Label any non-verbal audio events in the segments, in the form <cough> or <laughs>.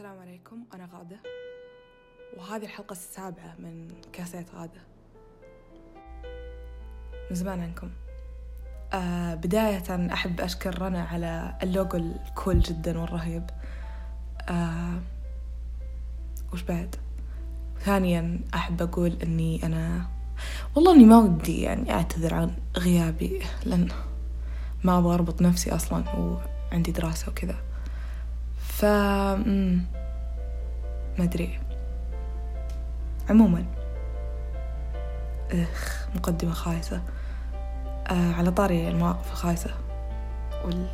السلام عليكم أنا غادة. وهذه الحلقة السابعة من كاسات غادة. من زمان عنكم. آه بداية أحب أشكر رنا على اللوجو الكول جدا والرهيب. آه وش بعد؟ ثانيا أحب أقول أني أنا والله أني ما ودي يعني أعتذر عن غيابي لأن ما أبغى أربط نفسي أصلا وعندي دراسة وكذا. ف ما أدري. عموما. إخ مقدمة خايسة. آه على طاري المواقف الخايسة وال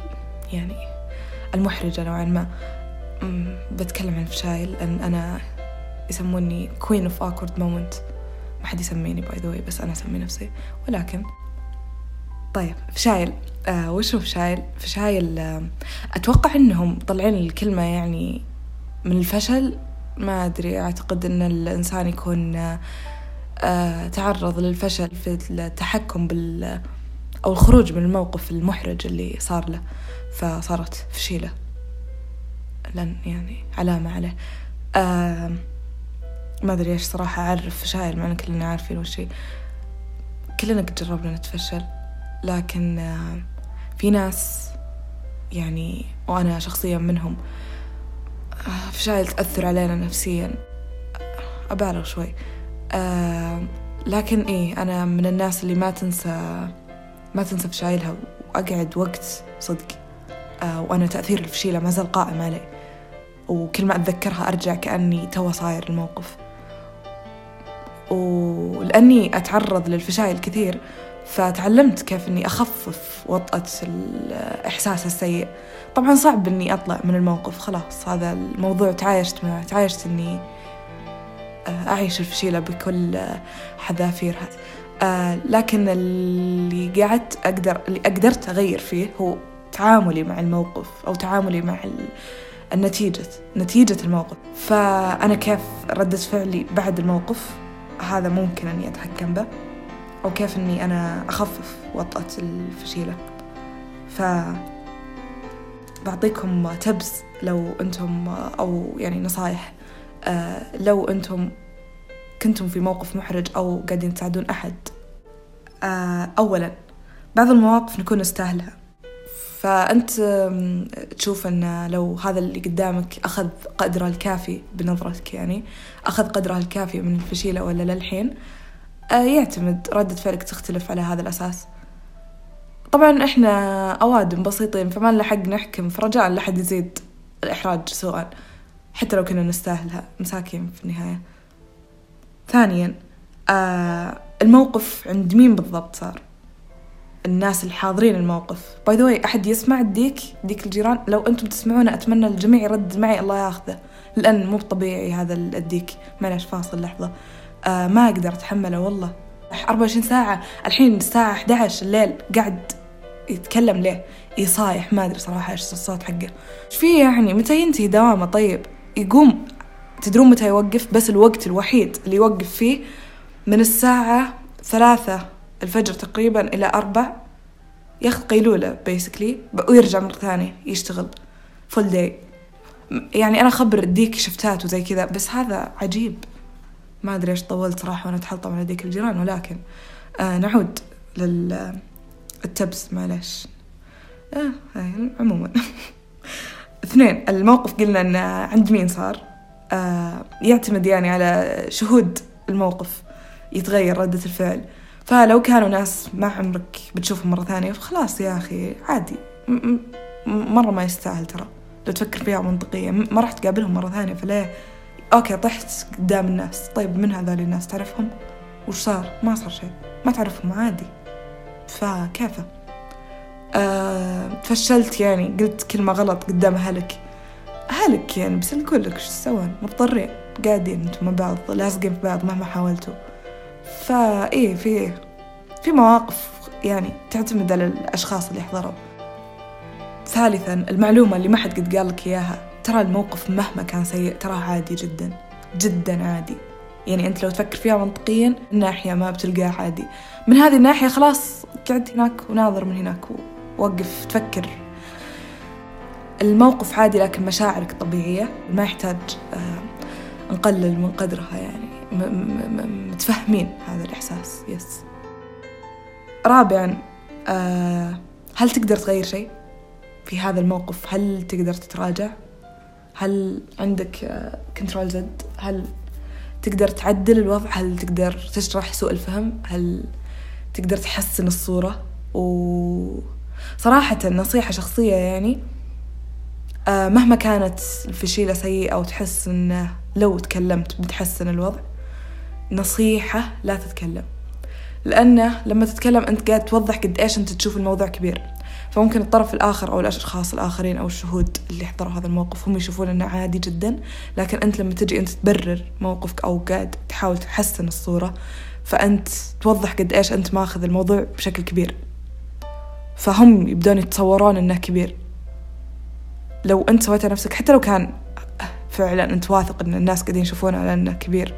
يعني المحرجة نوعا ما. بتكلم عن فشايل. لأن أنا يسموني Queen of Awkward Moment. ما حد يسميني باي ذا بس أنا أسمي نفسي. ولكن طيب فشايل. آه وش هو فشايل؟ فشايل آه أتوقع إنهم طلعين الكلمة يعني من الفشل. ما أدري أعتقد إن الإنسان يكون آه تعرض للفشل في التحكم بال أو الخروج من الموقف المحرج اللي صار له فصارت فشيلة. لأن يعني علامة عليه. ما أدري إيش صراحة أعرف فشايل مع إن كلنا عارفين وش هي. كلنا قد جربنا نتفشل لكن آه في ناس يعني وأنا شخصيا منهم فشايل تأثر علينا نفسيا. أبالغ شوي. آه لكن إيه أنا من الناس اللي ما تنسى ما تنسى فشايلها وأقعد وقت صدق. آه وأنا تأثير الفشيلة ما زال قائم علي. وكل ما أتذكرها أرجع كأني تو صاير الموقف. ولأني أتعرض للفشايل كثير فتعلمت كيف إني أخفف وطأة الإحساس السيء. طبعا صعب إني أطلع من الموقف خلاص هذا الموضوع تعايشت معه تعايشت إني آه، أعيش الفشيلة بكل آه، حذافيرها. آه، لكن اللي قعدت أقدر اللي قدرت أغير فيه هو تعاملي مع الموقف أو تعاملي مع ال- النتيجة نتيجة الموقف. فأنا كيف ردة فعلي بعد الموقف؟ هذا ممكن أني أتحكم به. أو كيف أني أنا أخفف وطأة الفشيلة. ف بعطيكم تبس لو أنتم أو يعني نصايح آه، لو أنتم كنتم في موقف محرج أو قاعدين تساعدون أحد. آه، أولا بعض المواقف نكون نستاهلها. فأنت تشوف أن لو هذا اللي قدامك أخذ قدره الكافي بنظرتك يعني أخذ قدره الكافي من الفشيلة ولا للحين يعتمد ردة فعلك تختلف على هذا الأساس. طبعا إحنا أوادم بسيطين فما لنا حق نحكم فرجاء لا يزيد الإحراج سوءا حتى لو كنا نستاهلها مساكين في النهاية. ثانيا آه الموقف عند مين بالضبط صار؟ الناس الحاضرين الموقف. by the way أحد يسمع الديك؟ ديك الجيران؟ لو أنتم تسمعونه أتمنى الجميع يرد معي الله ياخذه. لأن مو طبيعي هذا الديك. معلش فاصل لحظة. آه ما أقدر أتحمله والله. 24 ساعة الحين الساعة 11 الليل قاعد يتكلم ليه؟ يصايح ما أدري صراحة إيش الصوت حقه. إيش فيه يعني؟ متى ينتهي دوامه؟ طيب يقوم. تدرون متى يوقف؟ بس الوقت الوحيد اللي يوقف فيه من الساعة ثلاثة الفجر تقريبا إلى أربع. ياخذ قيلولة basically ويرجع مرة ثانية يشتغل full day يعني أنا أخبر الديك شفتات وزي كذا بس هذا عجيب. ما أدري إيش طولت صراحة وأنا أتحلطم على ديك الجيران ولكن آه نعود لل tips معلش آه هاي عموما. <laughs> اثنين الموقف قلنا أن عند مين صار؟ آه يعتمد يعني على شهود الموقف يتغير ردة الفعل. فلو كانوا ناس ما عمرك بتشوفهم مرة ثانية فخلاص يا أخي عادي. مرة ما يستاهل ترى. لو تفكر فيها منطقية ما راح تقابلهم مرة ثانية فليه؟ أوكي طحت قدام الناس. طيب من هذول الناس تعرفهم؟ وش صار؟ ما صار شيء. ما تعرفهم عادي. فكيفه آه فشلت يعني. قلت كلمة غلط قدام أهلك. أهلك يعني بس نقول لك شو تسوون مضطرين. قاعدين أنتم مع بعض لازقين في بعض مهما حاولتوا. فايه في في مواقف يعني تعتمد على الأشخاص اللي يحضروا. ثالثا المعلومة اللي ما حد قد قال لك إياها. ترى الموقف مهما كان سيء تراه عادي جدا جدا عادي. يعني أنت لو تفكر فيها منطقيا من ناحية ما بتلقاه عادي. من هذه الناحية خلاص قعد هناك وناظر من هناك ووقف تفكر. الموقف عادي لكن مشاعرك طبيعية ما يحتاج آه، نقلل من قدرها يعني. متفهمين هذا الإحساس يس. رابعا آه، هل تقدر تغير شيء في هذا الموقف؟ هل تقدر تتراجع؟ هل عندك كنترول زد هل تقدر تعدل الوضع؟ هل تقدر تشرح سوء الفهم؟ هل تقدر تحسن الصورة؟ وصراحة نصيحة شخصية يعني آه، مهما كانت الفشيلة سيئة أو تحس إنه لو تكلمت بتحسن الوضع نصيحة لا تتكلم. لأنه لما تتكلم أنت قاعد توضح قد إيش أنت تشوف الموضوع كبير. فممكن الطرف الآخر أو الأشخاص الآخرين أو الشهود اللي حضروا هذا الموقف هم يشوفون إنه عادي جدا لكن أنت لما تجي أنت تبرر موقفك أو قاعد تحاول تحسن الصورة فأنت توضح قد إيش أنت ماخذ الموضوع بشكل كبير. فهم يبدون يتصورون إنه كبير. لو أنت سويتها نفسك حتى لو كان فعلا أنت واثق إن الناس قاعدين يشوفونه على إنه كبير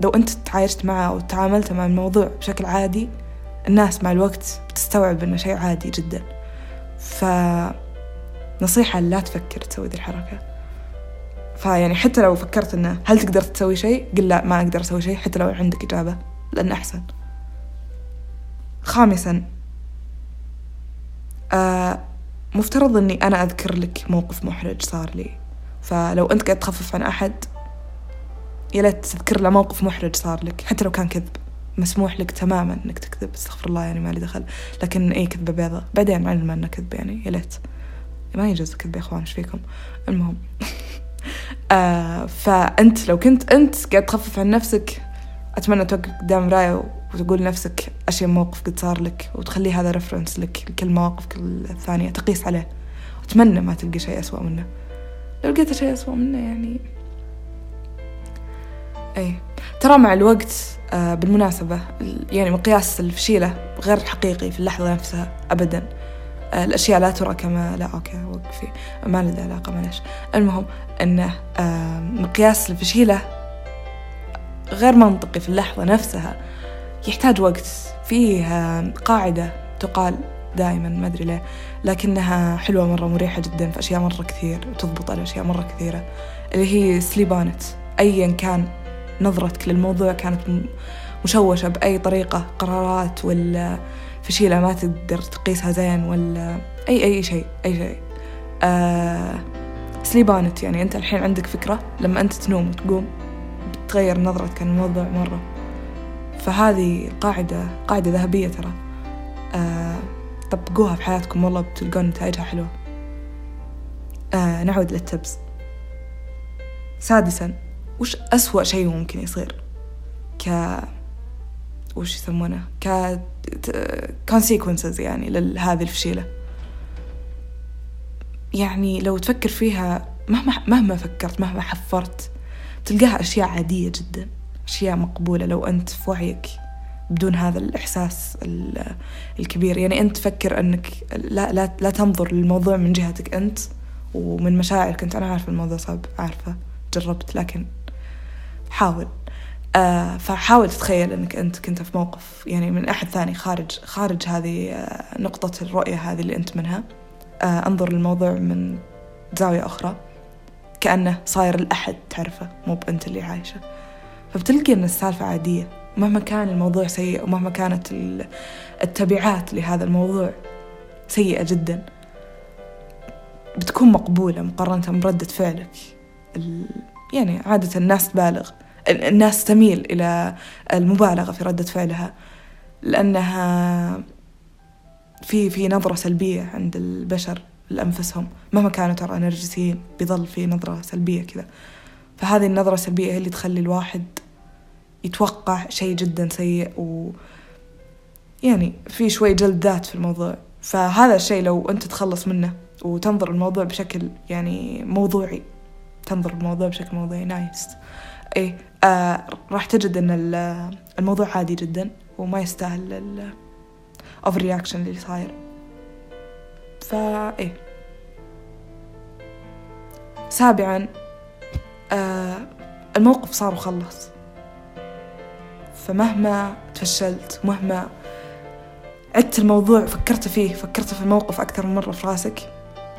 لو أنت تعايشت معه أو تعاملت مع الموضوع بشكل عادي الناس مع الوقت بتستوعب إنه شيء عادي جدا. فنصيحة لا تفكر تسوي ذي الحركة. فيعني حتى لو فكرت إنه هل تقدر تسوي شيء؟ قل لا ما أقدر أسوي شيء حتى لو عندك إجابة لأن أحسن. خامسا آه مفترض إني أنا أذكر لك موقف محرج صار لي. فلو أنت قاعد تخفف عن أحد يا ليت تذكر له موقف محرج صار لك حتى لو كان كذب. مسموح لك تماما إنك تكذب استغفر الله يعني ما لي دخل. لكن اي كذبة بيضة. بعدين معلم إنه كذب يعني يا ليت. ما يجوز الكذب يا إخوان إيش فيكم؟ المهم. <laughs> آه فأنت لو كنت أنت قاعد تخفف عن نفسك أتمنى توقف قدام مرايه وتقول لنفسك أشياء موقف قد صار لك وتخلي هذا reference لك لكل مواقفك الثانية تقيس عليه. واتمنى ما تلقي شيء اسوء منه. لو لقيت شيء اسوء منه يعني. اي ترى مع الوقت بالمناسبة يعني مقياس الفشيلة غير حقيقي في اللحظة نفسها أبدا. آه الأشياء لا ترى كما لا أوكي وقفي ما له علاقة معلش المهم أنه آه مقياس الفشيلة غير منطقي في اللحظة نفسها يحتاج وقت. فيه قاعدة تقال دائما ما أدري ليه لكنها حلوة مرة مريحة جدا في أشياء مرة كثير وتضبط على أشياء مرة كثيرة. اللي هي سليبانت أيا كان نظرتك للموضوع كانت مشوشة بأي طريقة قرارات ولا فشيلة ما تقدر تقيسها زين ولا أي أي شيء أي شيء. آه سليبانت يعني أنت الحين عندك فكرة لما أنت تنوم وتقوم بتغير نظرتك عن الموضوع مرة. فهذه قاعدة قاعدة ذهبية ترى. آه طبقوها في حياتكم والله بتلقون نتائجها حلوة. آه نعود للتبس. سادسا وش أسوأ شيء ممكن يصير؟ ك وش يسمونه؟ ك consequences يعني لهذه الفشيلة. يعني لو تفكر فيها مهما مهما فكرت مهما حفرت تلقاها أشياء عادية جدا أشياء مقبولة. لو أنت في وعيك بدون هذا الإحساس الكبير. يعني أنت تفكر أنك لا, لا, لا تنظر للموضوع من جهتك أنت ومن مشاعرك أنت. أنا عارفة الموضوع صعب عارفة جربت لكن حاول. آه فحاول تتخيل إنك أنت كنت في موقف يعني من أحد ثاني خارج خارج هذه آه نقطة الرؤية هذه اللي أنت منها. آه أنظر للموضوع من زاوية أخرى. كأنه صاير الأحد تعرفه مو بأنت اللي عايشة. فبتلقي أن السالفة عادية. مهما كان الموضوع سيء ومهما كانت التبعات لهذا الموضوع سيئة جدا بتكون مقبولة مقارنة بردة فعلك. يعني عادة الناس تبالغ الناس تميل إلى المبالغة في ردة فعلها لأنها في في نظرة سلبية عند البشر لأنفسهم مهما كانوا ترى نرجسيين بيظل في نظرة سلبية كذا. فهذه النظرة السلبية هي اللي تخلي الواحد يتوقع شيء جدا سيء و يعني في شوي جلد ذات في الموضوع. فهذا الشيء لو أنت تتخلص منه وتنظر الموضوع بشكل يعني موضوعي تنظر الموضوع بشكل موضوعي. نايس إيه آه راح تجد إن الموضوع عادي جدا وما يستاهل ال over reaction اللي صاير. فا إيه. سابعا آه الموقف صار وخلص فمهما تفشلت مهما عدت الموضوع فكرت فيه فكرت في الموقف أكثر من مرة في راسك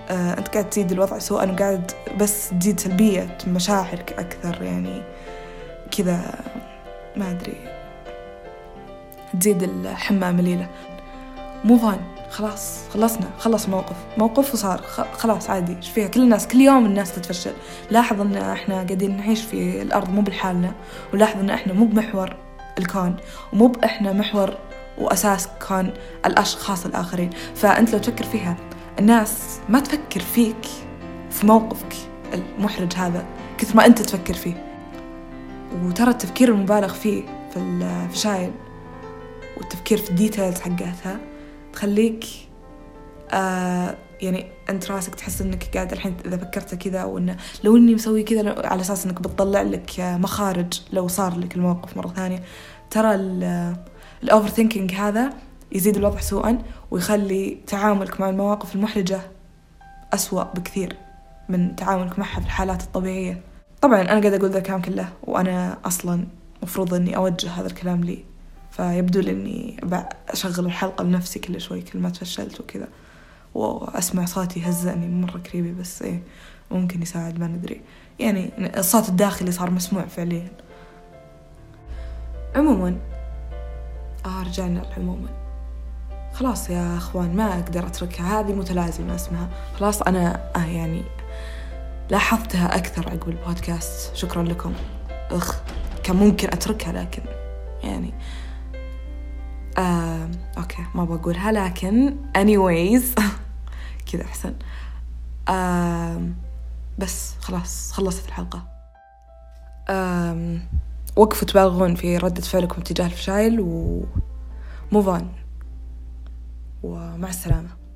أنت قاعد تزيد الوضع سوءا وقاعد بس تزيد سلبية مشاعرك أكثر يعني كذا ما أدري تزيد الحمى مليلة مو فان خلاص خلصنا خلص الموقف موقف وصار خلاص عادي. إيش فيها؟ كل الناس كل يوم الناس تتفشل. لاحظ إن إحنا قاعدين نعيش في الأرض مو بلحالنا ولاحظ إن إحنا مو بمحور الكون ومو بإحنا محور وأساس كون الأشخاص الآخرين. فأنت لو تفكر فيها الناس ما تفكر فيك في موقفك المحرج هذا كثر ما أنت تفكر فيه. وترى التفكير المبالغ فيه في فشايل والتفكير في ال details حقتها تخليك آه يعني أنت راسك تحس إنك قاعد الحين إذا فكرت كذا وانه لو إني مسوي كذا على أساس إنك بتطلع لك مخارج لو صار لك الموقف مرة ثانية. ترى ال over thinking هذا يزيد الوضع سوءا ويخلي تعاملك مع المواقف المحرجة أسوأ بكثير من تعاملك معها في الحالات الطبيعية. طبعا أنا قاعدة أقول ذا الكلام كله وأنا أصلا مفروض إني أوجه هذا الكلام لي فيبدو لي إني اشغل الحلقة لنفسي كل شوي كل ما تفشلت وكذا. وأسمع صوتي يهزأني مرة كريبي بس إيه ممكن يساعد ما ندري. يعني الصوت الداخلي صار مسموع فعليا. عموما آه رجعنا عموما خلاص يا أخوان ما أقدر أتركها. هذه متلازمة اسمها. خلاص أنا آه يعني لاحظتها أكثر عقب البودكاست. شكرا لكم. أخ كان ممكن أتركها لكن يعني آه، أوكي ما بقولها لكن anyways <laughs> كذا أحسن. آه، بس خلاص خلصت الحلقة. آه، وقفوا تبالغون في ردة فعلكم تجاه الفشايل و موفان ومع السلامة.